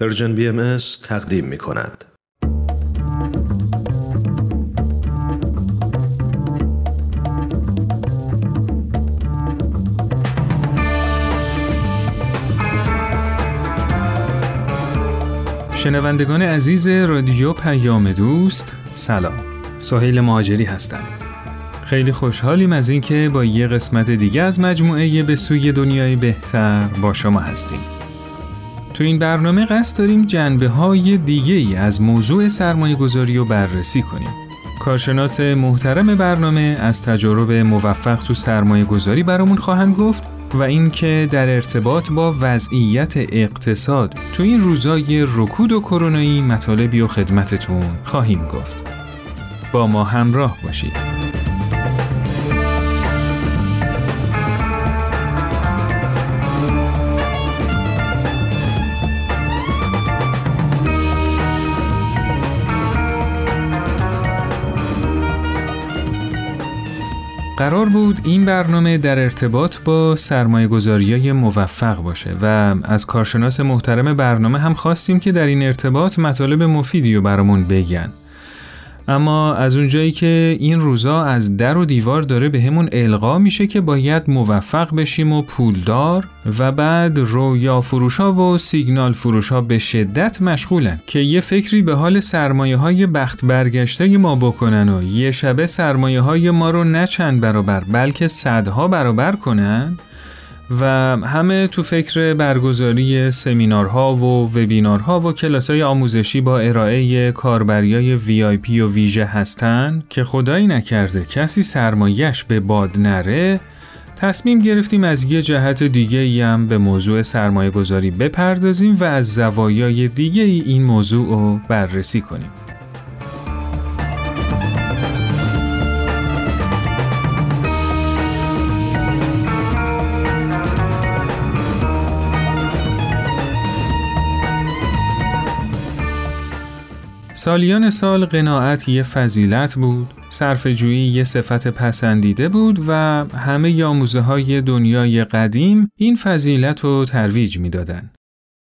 Persian BM تقدیم می کند. شنوندگان عزیز رادیو پیام دوست سلام. سهیل مهاجری هستم. خیلی خوشحالیم از اینکه با یه قسمت دیگه از مجموعه به سوی دنیای بهتر با شما هستیم. تو این برنامه قصد داریم جنبه های دیگه ای از موضوع سرمایه گذاری رو بررسی کنیم. کارشناس محترم برنامه از تجارب موفق تو سرمایه گذاری برامون خواهند گفت و اینکه در ارتباط با وضعیت اقتصاد تو این روزای رکود و کرونایی مطالبی و خدمتتون خواهیم گفت. با ما همراه باشید. قرار بود این برنامه در ارتباط با سرمایه های موفق باشه و از کارشناس محترم برنامه هم خواستیم که در این ارتباط مطالب مفیدی رو برامون بگن. اما از اونجایی که این روزا از در و دیوار داره به همون القا میشه که باید موفق بشیم و پولدار و بعد رویا فروشا و سیگنال فروشا به شدت مشغولن که یه فکری به حال سرمایه های بخت برگشته ما بکنن و یه شبه سرمایه های ما رو نه چند برابر بلکه صدها برابر کنن. و همه تو فکر برگزاری سمینارها و وبینارها و کلاسای آموزشی با ارائه کاربریای وی آی پی و ویژه هستن که خدایی نکرده کسی سرمایش به باد نره تصمیم گرفتیم از یه جهت دیگه هم به موضوع سرمایه گذاری بپردازیم و از زوایای دیگه ای این موضوع رو بررسی کنیم. سالیان سال قناعت یه فضیلت بود، صرفجویی یه صفت پسندیده بود و همه یاموزه های دنیای قدیم این فضیلت رو ترویج می‌دادن.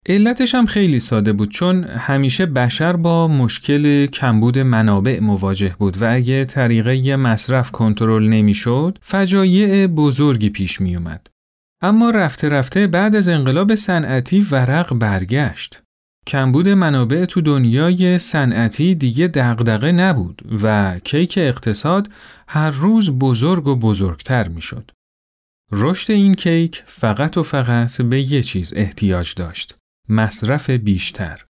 علتش هم خیلی ساده بود چون همیشه بشر با مشکل کمبود منابع مواجه بود و اگه طریقه مصرف کنترل نمی‌شد فجایع بزرگی پیش می اومد. اما رفته رفته بعد از انقلاب صنعتی ورق برگشت. کمبود منابع تو دنیای صنعتی دیگه دغدغه نبود و کیک اقتصاد هر روز بزرگ و بزرگتر می‌شد. رشد این کیک فقط و فقط به یه چیز احتیاج داشت. مصرف بیشتر.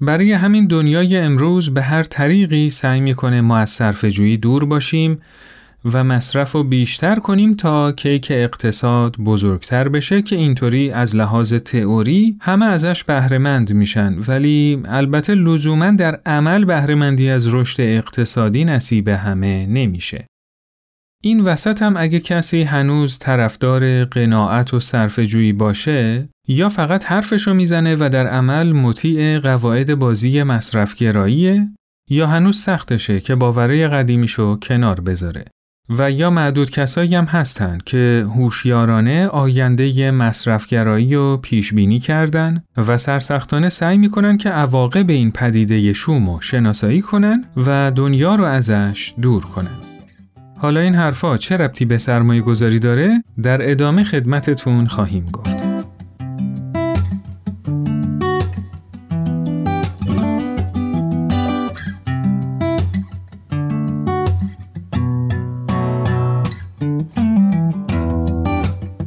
برای همین دنیای امروز به هر طریقی سعی می‌کنه ما از دور باشیم و مصرف رو بیشتر کنیم تا کیک اقتصاد بزرگتر بشه که اینطوری از لحاظ تئوری همه ازش بهرهمند میشن ولی البته لزوما در عمل بهرهمندی از رشد اقتصادی نصیب همه نمیشه. این وسط هم اگه کسی هنوز طرفدار قناعت و صرف جویی باشه یا فقط حرفشو می‌زنه و در عمل مطیع قواعد بازی مصرفگراییه یا هنوز سختشه که باوره قدیمیشو کنار بذاره. و یا معدود کسایی هم هستند که هوشیارانه آینده مصرفگرایی رو پیش بینی کردن و سرسختانه سعی می‌کنن که عواقب این پدیده شوم رو شناسایی کنن و دنیا رو ازش دور کنن. حالا این حرفا چه ربطی به سرمایه گذاری داره؟ در ادامه خدمتتون خواهیم گفت.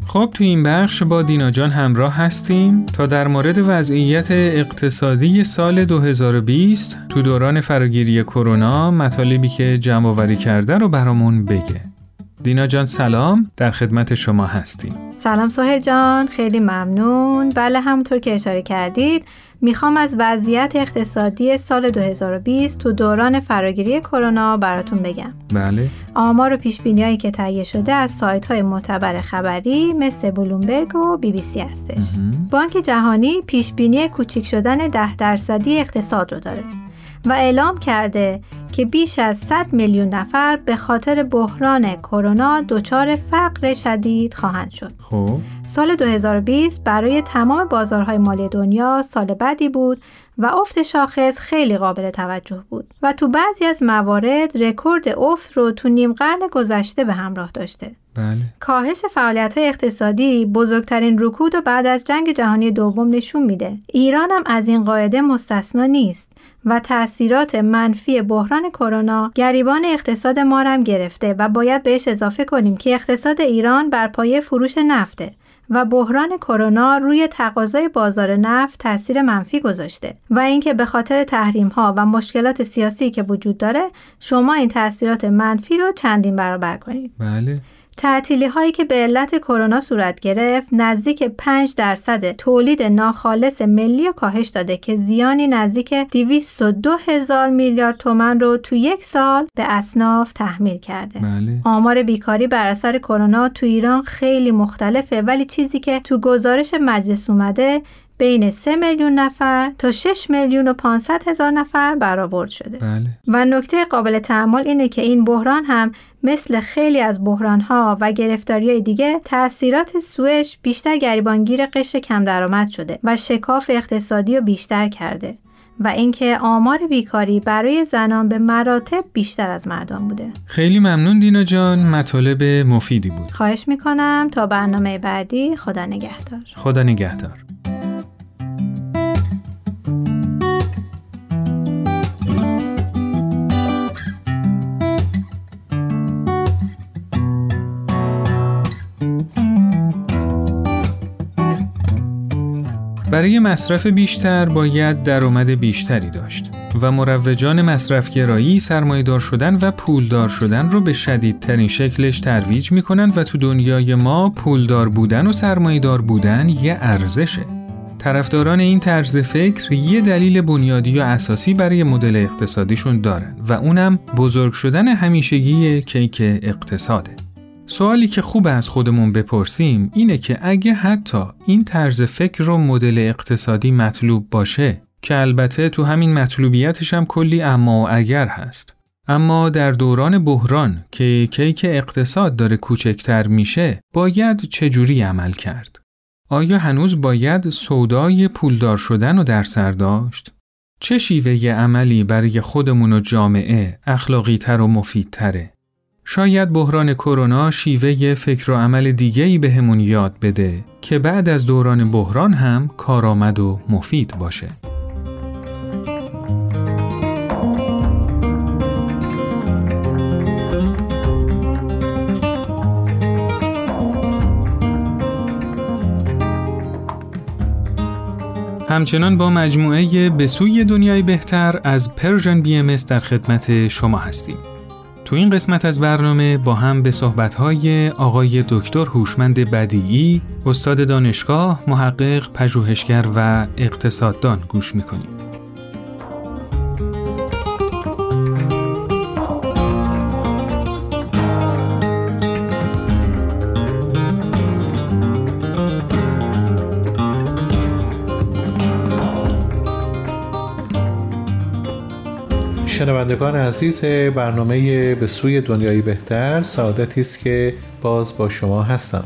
خب تو این بخش با دینا جان همراه هستیم تا در مورد وضعیت اقتصادی سال 2020 تو دوران فراگیری کرونا مطالبی که جمع آوری کرده رو برامون بگه. دینا جان سلام در خدمت شما هستیم. سلام سهل جان خیلی ممنون. بله همونطور که اشاره کردید می‌خوام از وضعیت اقتصادی سال 2020 تو دوران فراگیری کرونا براتون بگم. بله. آمار و پیش هایی که تهیه شده از سایت های معتبر خبری مثل بلومبرگ و بی بی سی هستش. بانک جهانی پیش بینی کوچیک شدن ده درصدی اقتصاد رو داره و اعلام کرده که بیش از 100 میلیون نفر به خاطر بحران کرونا دچار فقر شدید خواهند شد. خب سال 2020 برای تمام بازارهای مالی دنیا سال بدی بود و افت شاخص خیلی قابل توجه بود و تو بعضی از موارد رکورد افت رو تو نیم قرن گذشته به همراه داشته. بله کاهش فعالیت های اقتصادی بزرگترین رکود و بعد از جنگ جهانی دوم نشون میده. ایران هم از این قاعده مستثنا نیست و تاثیرات منفی بحران کرونا گریبان اقتصاد ما هم گرفته و باید بهش اضافه کنیم که اقتصاد ایران بر پایه فروش نفته و بحران کرونا روی تقاضای بازار نفت تاثیر منفی گذاشته و اینکه به خاطر تحریم ها و مشکلات سیاسی که وجود داره شما این تاثیرات منفی رو چندین برابر کنید. بله تعطیلی هایی که به علت کرونا صورت گرفت نزدیک 5 درصد تولید ناخالص ملی رو کاهش داده که زیانی نزدیک 202 هزار میلیارد تومن رو تو یک سال به اصناف تحمیل کرده. بله آمار بیکاری بر اثر کرونا تو ایران خیلی مختلفه ولی چیزی که تو گزارش مجلس اومده بین 3 میلیون نفر تا 6 میلیون و 500 هزار نفر برآورد شده. بله و نکته قابل تعمل اینه که این بحران هم مثل خیلی از بحرانها و گرفتاری دیگه تاثیرات سوش بیشتر گریبانگیر قشر کم درآمد شده و شکاف اقتصادی رو بیشتر کرده و اینکه آمار بیکاری برای زنان به مراتب بیشتر از مردان بوده. خیلی ممنون دینا جان مطالب مفیدی بود خواهش می‌کنم تا برنامه بعدی خدا نگهدار. خدا نگهدار برای مصرف بیشتر باید درآمد بیشتری داشت و مروجان مصرفگرایی سرمایه‌دار شدن و پولدار شدن رو به شدیدترین شکلش ترویج می‌کنن و تو دنیای ما پولدار بودن و سرمایه‌دار بودن یه ارزشه. طرفداران این طرز فکر یه دلیل بنیادی و اساسی برای مدل اقتصادیشون دارن و اونم بزرگ شدن همیشگی کیک اقتصاده. سوالی که خوب از خودمون بپرسیم اینه که اگه حتی این طرز فکر رو مدل اقتصادی مطلوب باشه که البته تو همین مطلوبیتش هم کلی اما و اگر هست اما در دوران بحران که کیک اقتصاد داره کوچکتر میشه باید چجوری عمل کرد؟ آیا هنوز باید سودای پولدار شدن رو در سر داشت؟ چه شیوه عملی برای خودمون و جامعه اخلاقی تر و مفیدتره؟ شاید بحران کرونا شیوه فکر و عمل دیگه‌ای بهمون یاد بده که بعد از دوران بحران هم کارآمد و مفید باشه. همچنان با مجموعه به سوی دنیای بهتر از پرژن بی ام در خدمت شما هستیم. تو این قسمت از برنامه با هم به صحبت‌های آقای دکتر هوشمند بدیعی، استاد دانشگاه، محقق، پژوهشگر و اقتصاددان گوش می‌کنیم. شنوندگان عزیز برنامه به سوی دنیایی بهتر سعادتی است که باز با شما هستم.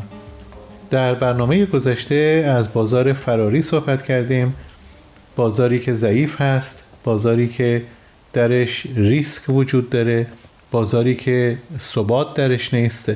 در برنامه گذشته از بازار فراری صحبت کردیم. بازاری که ضعیف هست بازاری که درش ریسک وجود داره بازاری که ثبات درش نیست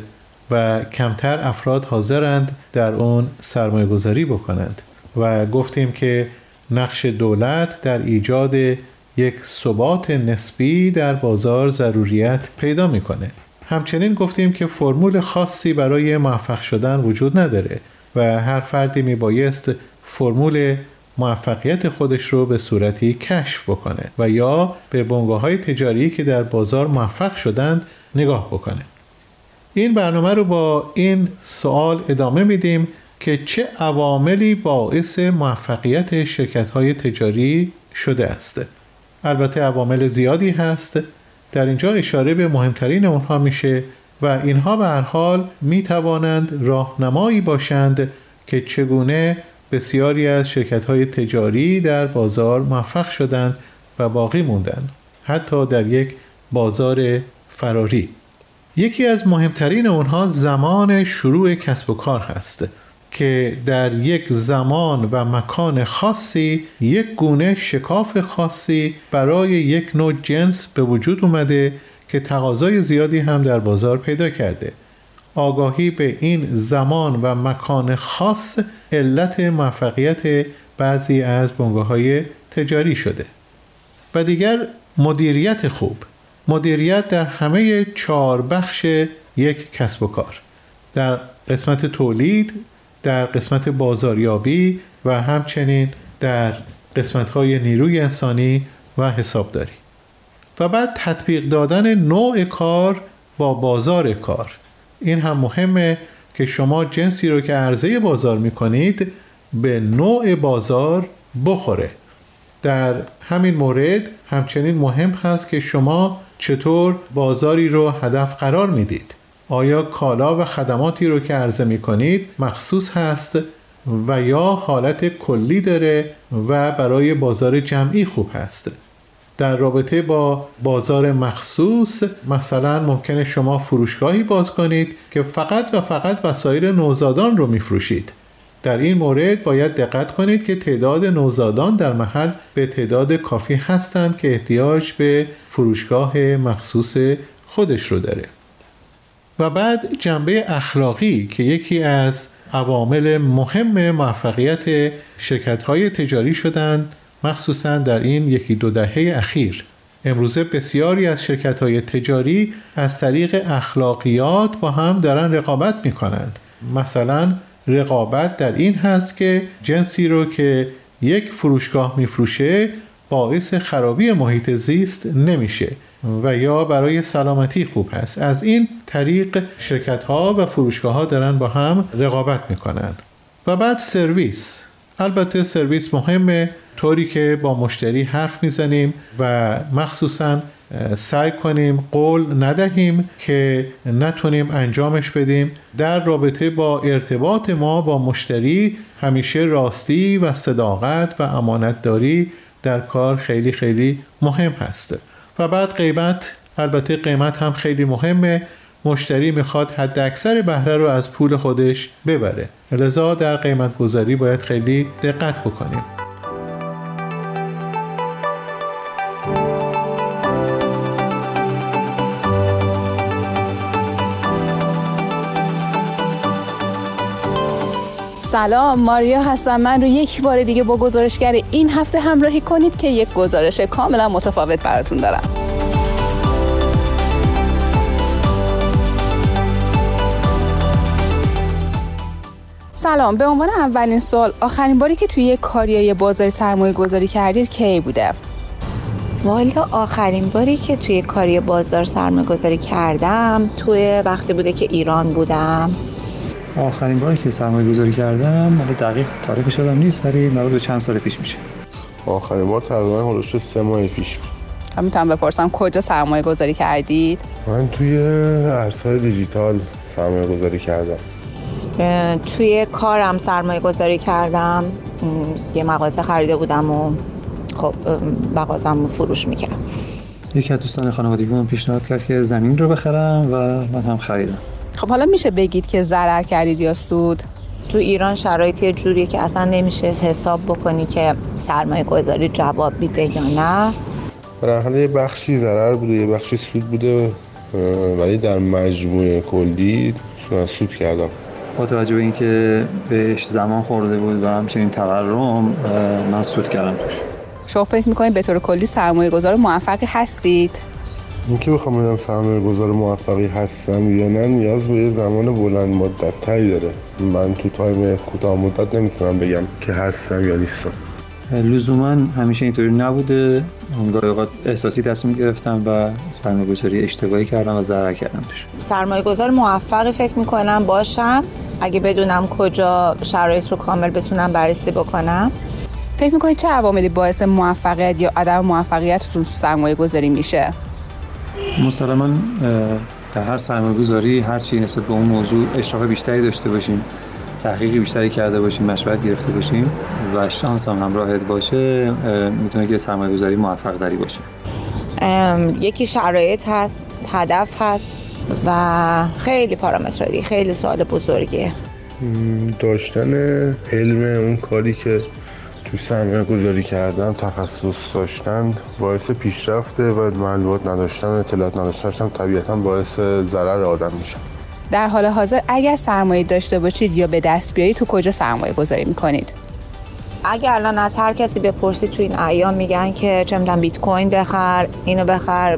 و کمتر افراد حاضرند در اون سرمایه گذاری بکنند. و گفتیم که نقش دولت در ایجاد یک ثبات نسبی در بازار ضروریت پیدا می‌کنه. همچنین گفتیم که فرمول خاصی برای موفق شدن وجود نداره و هر فردی میبایست فرمول موفقیت خودش رو به صورتی کشف بکنه و یا به بنگاه های تجاری که در بازار موفق شدند نگاه بکنه. این برنامه رو با این سوال ادامه میدیم که چه عواملی باعث موفقیت شرکت های تجاری شده است. البته عوامل زیادی هست. در اینجا اشاره به مهمترین اونها میشه و اینها به هر حال می توانند راهنمایی باشند که چگونه بسیاری از شرکت های تجاری در بازار موفق شدند و باقی موندند حتی در یک بازار فراری. یکی از مهمترین اونها زمان شروع کسب و کار هست. که در یک زمان و مکان خاصی یک گونه شکاف خاصی برای یک نوع جنس به وجود اومده که تقاضای زیادی هم در بازار پیدا کرده. آگاهی به این زمان و مکان خاص علت موفقیت بعضی از بنگاه های تجاری شده. و دیگر مدیریت خوب. مدیریت در همه چهار بخش یک کسب و کار. در قسمت تولید در قسمت بازاریابی و همچنین در قسمت های نیروی انسانی و حسابداری. و بعد تطبیق دادن نوع کار با بازار کار. این هم مهمه که شما جنسی رو که عرضه بازار می‌کنید به نوع بازار بخوره. در همین مورد همچنین مهم هست که شما چطور بازاری رو هدف قرار می‌دید. آیا کالا و خدماتی رو که عرضه می کنید مخصوص هست و یا حالت کلی داره و برای بازار جمعی خوب هست؟ در رابطه با بازار مخصوص مثلا ممکنه شما فروشگاهی باز کنید که فقط و فقط وسایل نوزادان رو میفروشید. در این مورد باید دقت کنید که تعداد نوزادان در محل به تعداد کافی هستند که احتیاج به فروشگاه مخصوص خودش رو داره. و بعد جنبه اخلاقی که یکی از عوامل مهم موفقیت شرکت های تجاری شدند مخصوصا در این یکی دو دهه اخیر. امروزه بسیاری از شرکت های تجاری از طریق اخلاقیات با هم دارن رقابت می کنند مثلا رقابت در این هست که جنسی رو که یک فروشگاه میفروشه باعث خرابی محیط زیست نمیشه. و یا برای سلامتی خوب هست. از این طریق شرکت ها و فروشگاه ها دارن با هم رقابت می‌کنن. و بعد سرویس. البته سرویس مهمه. طوری که با مشتری حرف می‌زنیم و مخصوصا سعی کنیم قول ندهیم که نتونیم انجامش بدیم. در رابطه با ارتباط ما با مشتری همیشه راستی و صداقت و امانتداری در کار خیلی خیلی مهم هست. و بعد قیمت البته قیمت هم خیلی مهمه. مشتری می‌خواد حد اکثر بهره رو از پول خودش ببره. لذا در قیمت گذاری باید خیلی دقت بکنیم. سلام ماریا هستم. من رو یک بار دیگه با گزارشگر این هفته همراهی کنید که یک گزارش کاملا متفاوت براتون دارم. سلام به عنوان اولین سال آخرین باری که توی یک کاریای بازار سرمایه گذاری کردید کی بوده؟ والا آخرین باری که توی کاری بازار سرمایه گذاری کردم توی وقتی بوده که ایران بودم. آخرین باری که سرمایه گذاری کردم حالا دقیق تاریخش شدم نیست ولی مربوط چند سال پیش میشه. آخرین بار تقریبا حدود سه ماه پیش بود. می‌تونم بپرسم کجا سرمایه گذاری کردید؟ من توی ارزهای دیجیتال سرمایه گذاری کردم توی کارم سرمایه گذاری کردم یه مغازه خریده بودم و خب مغازم رو فروش می‌کردم. یکی از دوستان خانوادگی من پیشنهاد کرد که زمین رو بخرم و من هم خریدم. خب حالا میشه بگید که ضرر کردید یا سود؟ تو ایران شرایطی جوریه که اصلا نمیشه حساب بکنی که سرمایه گذاری جواب میده یا نه. برای یه بخشی ضرر بوده یه بخشی سود بوده ولی در مجموعه کلی سود کردم. با توجه به اینکه بهش زمان خورده بود و همچنین تورم من سود کردم توش. شما فکر می‌کنید به طور کلی سرمایه گذار موفقی هستید؟ اینکه بخوام بگم سرمایه گذار موفقی هستم یا نه نیاز به یه زمان بلند مدت تری داره. من تو تایم کوتاه مدت نمی‌تونم بگم که هستم یا نیستم. لزوما همیشه اینطوری نبوده. گاهی اوقات احساسی تصمیم گرفتم و سرمایه گذاری اشتباهی کردم و ضرر کردم توش. سرمایه گذار موفقی فکر می‌کنم باشم. اگه بدونم کجا شرایط رو کامل بتونم بررسی بکنم. فکر می‌کنید چه عواملی باعث موفقیت یا عدم موفقیتتون تو سرمایه گذاری میشه؟ مسلما در هر سرمایه گذاری هر چی نسبت به اون موضوع اشراف بیشتری داشته باشیم تحقیق بیشتری کرده باشیم مشورت گرفته باشیم و شانس هم همراهت باشه می‌تونه که سرمایه گذاری موفق داری باشه یکی شرایط هست هدف هست و خیلی پارامتر خیلی سوال بزرگیه. داشتن علم اون کاری که تو سرمایه گذاری کردن تخصص داشتن باعث پیشرفته و معلومات نداشتن اطلاعات نداشتن طبیعتا باعث ضرر آدم میشه. در حال حاضر اگر سرمایه داشته باشید یا به دست بیایید تو کجا سرمایه گذاری می‌کنید؟ اگه الان از هر کسی بپرسی تو این ایام میگن که چه می‌دونم بیت کوین بخر اینو بخر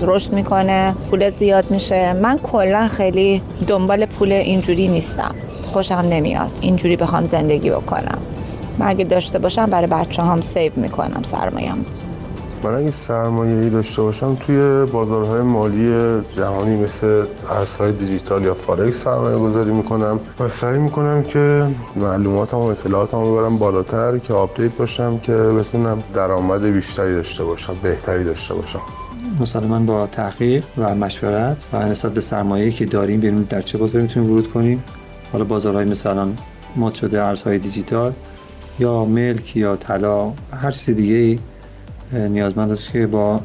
رشد می‌کنه پول زیاد میشه. من کلا خیلی دنبال پول اینجوری نیستم. خوشم نمیاد اینجوری بخوام زندگی بکنم. من اگه داشته باشم برای بچه هم save می‌کنم سرمایم من اگه سرمایه ای داشته باشم توی بازارهای مالی جهانی مثل ارزهای دیجیتال یا فارکس سرمایه گذاری می‌کنم و سعی می‌کنم که معلوماتم و اطلاعاتم رو ببرم بالاتر که update باشم که بتونم درآمد بیشتری داشته باشم بهتری داشته باشم. مثلا من با تحقیق و مشورت و نسبت به سرمایه که داریم ببینیم در چه بازاری می‌تونیم ورود کنیم. حالا بازارهای مثلا مد شده ارزهای دیجیتال یا ملک یا طلا هر چیز دیگه نیازمند است که با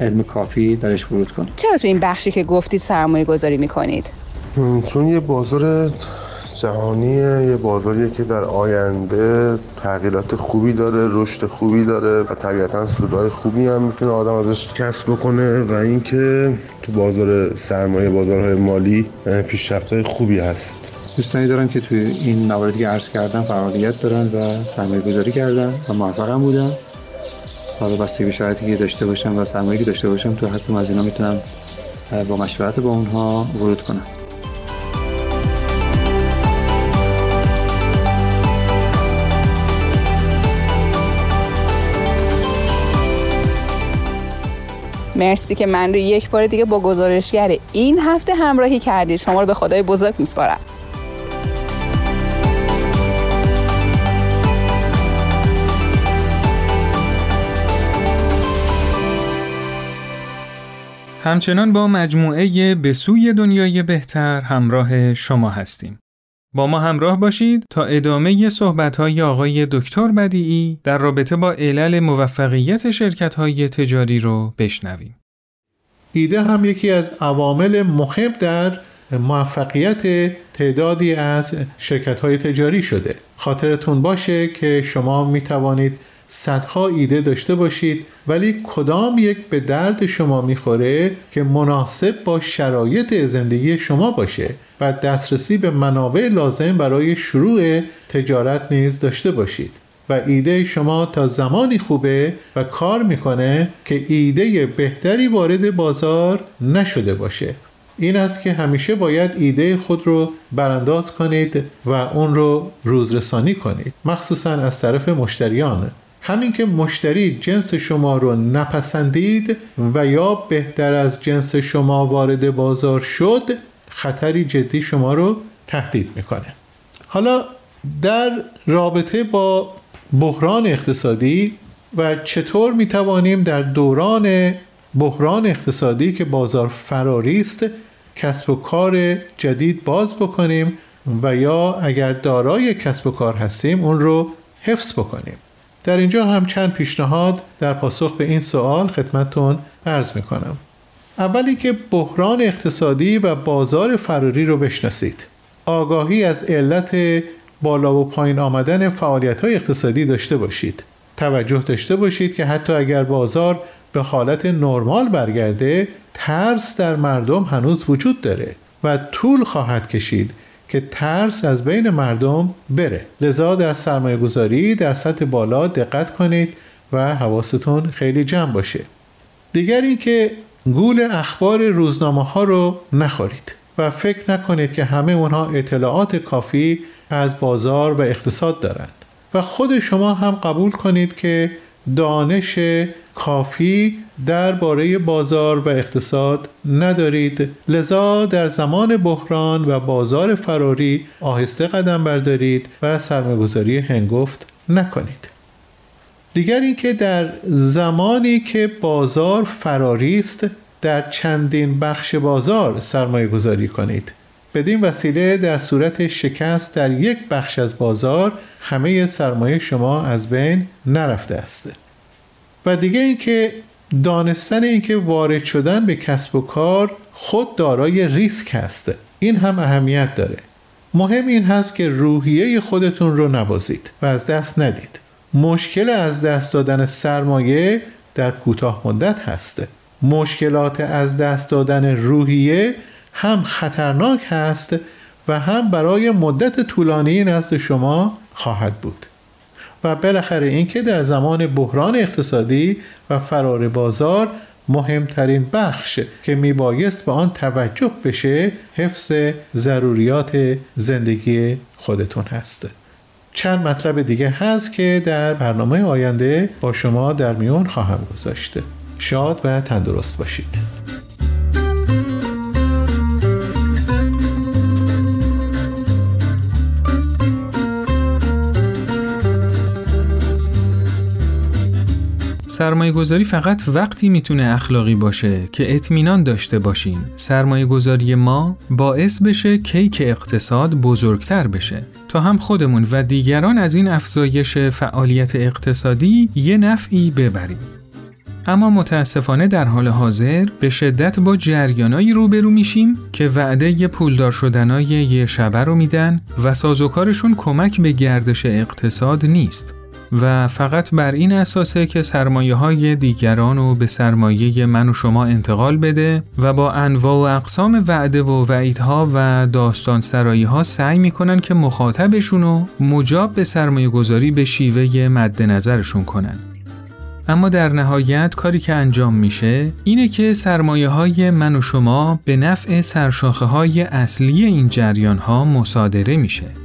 علم کافی درش ورود کنید چرا تو این بخشی که گفتید سرمایه گذاری می‌کنید؟ چون یه بازار جهانیه یه بازاریه که در آینده تغییرات خوبی داره رشد خوبی داره و طبیعتا سودای خوبی هم می‌تونه آدم ازش کسب بکنه و اینکه تو بازار سرمایه بازارهای مالی پیشرفت‌های خوبی هست دوستانی دارم که توی این مواردی که عرض کردم فعالیت دارن و سرمایه گذاری کردن و موفق بودن حالا بسته به شرایطی که داشته باشم و سرمایه که داشته باشم تو حتی از اینا می‌تونم با مشورت با اونها ورود کنم. مرسی که من رو یک بار دیگه با گزارشگر این هفته همراهی کردید. شما رو به خدای بزرگ میسپارم. همچنان با مجموعه به سوی دنیای بهتر همراه شما هستیم. با ما همراه باشید تا ادامه صحبت‌های آقای دکتر بدیعی در رابطه با علل موفقیت شرکت‌های تجاری رو بشنویم. ایده هم یکی از عوامل مهم در موفقیت تعدادی از شرکت‌های تجاری شده. خاطرتون باشه که شما می توانید صدها ایده داشته باشید ولی کدام یک به درد شما می‌خوره که مناسب با شرایط زندگی شما باشه و دسترسی به منابع لازم برای شروع تجارت نیز داشته باشید. و ایده شما تا زمانی خوبه و کار می‌کنه که ایده بهتری وارد بازار نشده باشه. این است که همیشه باید ایده خود رو برانداز کنید و اون رو روزرسانی کنید. مخصوصا از طرف مشتریان. همین که مشتری جنس شما رو نپسندید و یا بهتر از جنس شما وارد بازار شد خطری جدی شما رو تهدید می‌کنه. حالا در رابطه با بحران اقتصادی و چطور می توانیم در دوران بحران اقتصادی که بازار فراری است کسب و کار جدید باز بکنیم و یا اگر دارای کسب و کار هستیم اون رو حفظ بکنیم. در اینجا هم چند پیشنهاد در پاسخ به این سوال خدمتتون عرض می کنم. اولی که بحران اقتصادی و بازار فراری رو بشناسید. آگاهی از علت بالا و پایین آمدن فعالیت های اقتصادی داشته باشید. توجه داشته باشید که حتی اگر بازار به حالت نرمال برگرده ترس در مردم هنوز وجود داره و طول خواهد کشید که ترس از بین مردم بره. لذا در سرمایه گذاری در سطح بالا دقت کنید و حواستون خیلی جمع باشه. دیگر که گول اخبار روزنامه ها رو نخورید و فکر نکنید که همه اونها اطلاعات کافی از بازار و اقتصاد دارند. و خود شما هم قبول کنید که دانش کافی درباره بازار و اقتصاد ندارید. لذا در زمان بحران و بازار فراری آهسته قدم بردارید و سرمایه‌گذاری هنگفت نکنید. دیگر اینکه در زمانی که بازار فراری است در چندین بخش بازار سرمایه گذاری کنید. بدین وسیله در صورت شکست در یک بخش از بازار همه سرمایه شما از بین نرفته است. و دیگه اینکه دانستن اینکه وارد شدن به کسب و کار خود دارای ریسک هست این هم اهمیت داره. مهم این هست که روحیه خودتون رو نبازید و از دست ندید. مشکل از دست دادن سرمایه در کوتاه مدت هسته مشکلات از دست دادن روحیه هم خطرناک هست و هم برای مدت طولانی نزد شما خواهد بود. و بالاخره اینکه در زمان بحران اقتصادی و فرار بازار مهمترین بخش که میبایست به آن توجه بشه حفظ ضروریات زندگی خودتون هست. چند مطلب دیگه هست که در برنامه آینده با شما در میون خواهم گذاشته شاد و تندرست باشید. سرمایه گذاری فقط وقتی می‌تونه اخلاقی باشه که اطمینان داشته باشیم سرمایه گذاری ما باعث بشه کیک اقتصاد بزرگتر بشه تا هم خودمون و دیگران از این افزایش فعالیت اقتصادی یه نفعی ببریم. اما متاسفانه در حال حاضر به شدت با جریانایی روبرو میشیم که وعده پولدار شدنای یه شبه رو میدن و سازوکارشون کمک به گردش اقتصاد نیست. و فقط بر این اساسه که سرمایه های دیگران رو به سرمایه من و شما انتقال بده و با انواع و اقسام وعده و وعیدها و داستان سرایی ها سعی می‌کنن که مخاطبشون رو مجاب به سرمایه گذاری به شیوه مد نظرشون کنن. اما در نهایت کاری که انجام میشه اینه که سرمایه های من و شما به نفع سرشاخه های اصلی این جریان ها مصادره میشه.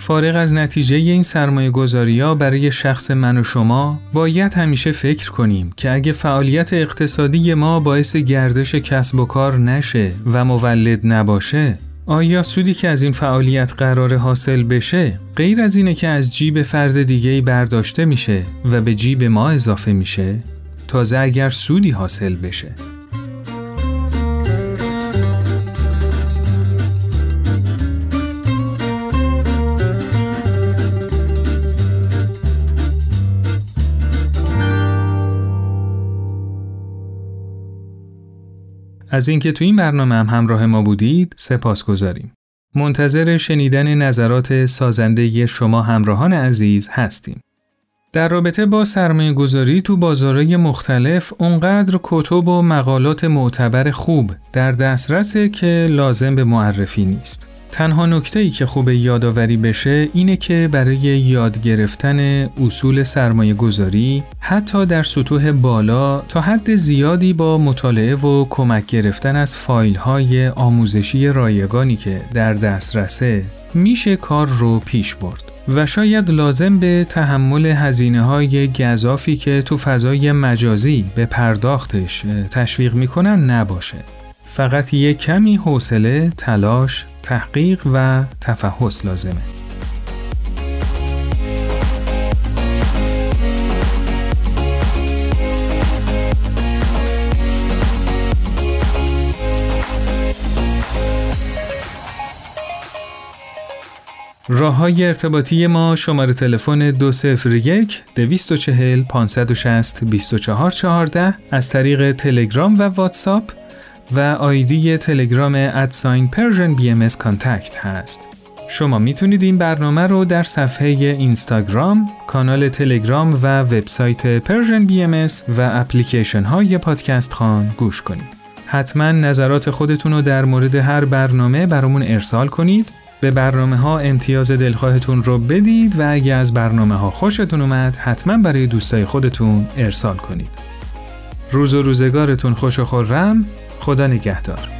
فارغ از نتیجه این سرمایه گذاری برای شخص من و شما باید همیشه فکر کنیم که اگه فعالیت اقتصادی ما باعث گردش کسب و کار نشه و مولد نباشه آیا سودی که از این فعالیت قرار حاصل بشه غیر از اینه که از جیب فرد دیگه برداشته میشه و به جیب ما اضافه میشه؟ تازه اگر سودی حاصل بشه. از اینکه تو این برنامه هم همراه ما بودید سپاس گذاریم. منتظر شنیدن نظرات سازنده شما همراهان عزیز هستیم. در رابطه با سرمایه گذاری تو بازارهای مختلف اونقدر کتب و مقالات معتبر خوب در دسترسه که لازم به معرفی نیست. تنها نکته ای که خوب یادآوری بشه اینه که برای یاد گرفتن اصول سرمایه گذاری حتی در سطوح بالا تا حد زیادی با مطالعه و کمک گرفتن از فایل های آموزشی رایگانی که در دسترسه میشه کار رو پیش برد. و شاید لازم به تحمل هزینه های گذافی که تو فضای مجازی به پرداختش تشویق می‌کنن نباشه. فقط یک کمی حوصله، تلاش، تحقیق و تفحص لازمه. راه های ارتباطی ما شماره تلفن 201 240 560 2414 از طریق تلگرام و واتساپ و آیدی تلگرام at sign Persian BM contact هست. شما می‌تونید این برنامه رو در صفحه اینستاگرام، کانال تلگرام و وبسایت Persian BM و اپلیکیشن های پادکست خان گوش کنید. حتما نظرات خودتون رو در مورد هر برنامه برامون ارسال کنید. به برنامه ها امتیاز دلخواهتون رو بدید و اگه از برنامه ها خوشتون اومد حتما برای دوستای خودتون ارسال کنید. روز و روزگارتون خوش و خورم خدا نگهدار.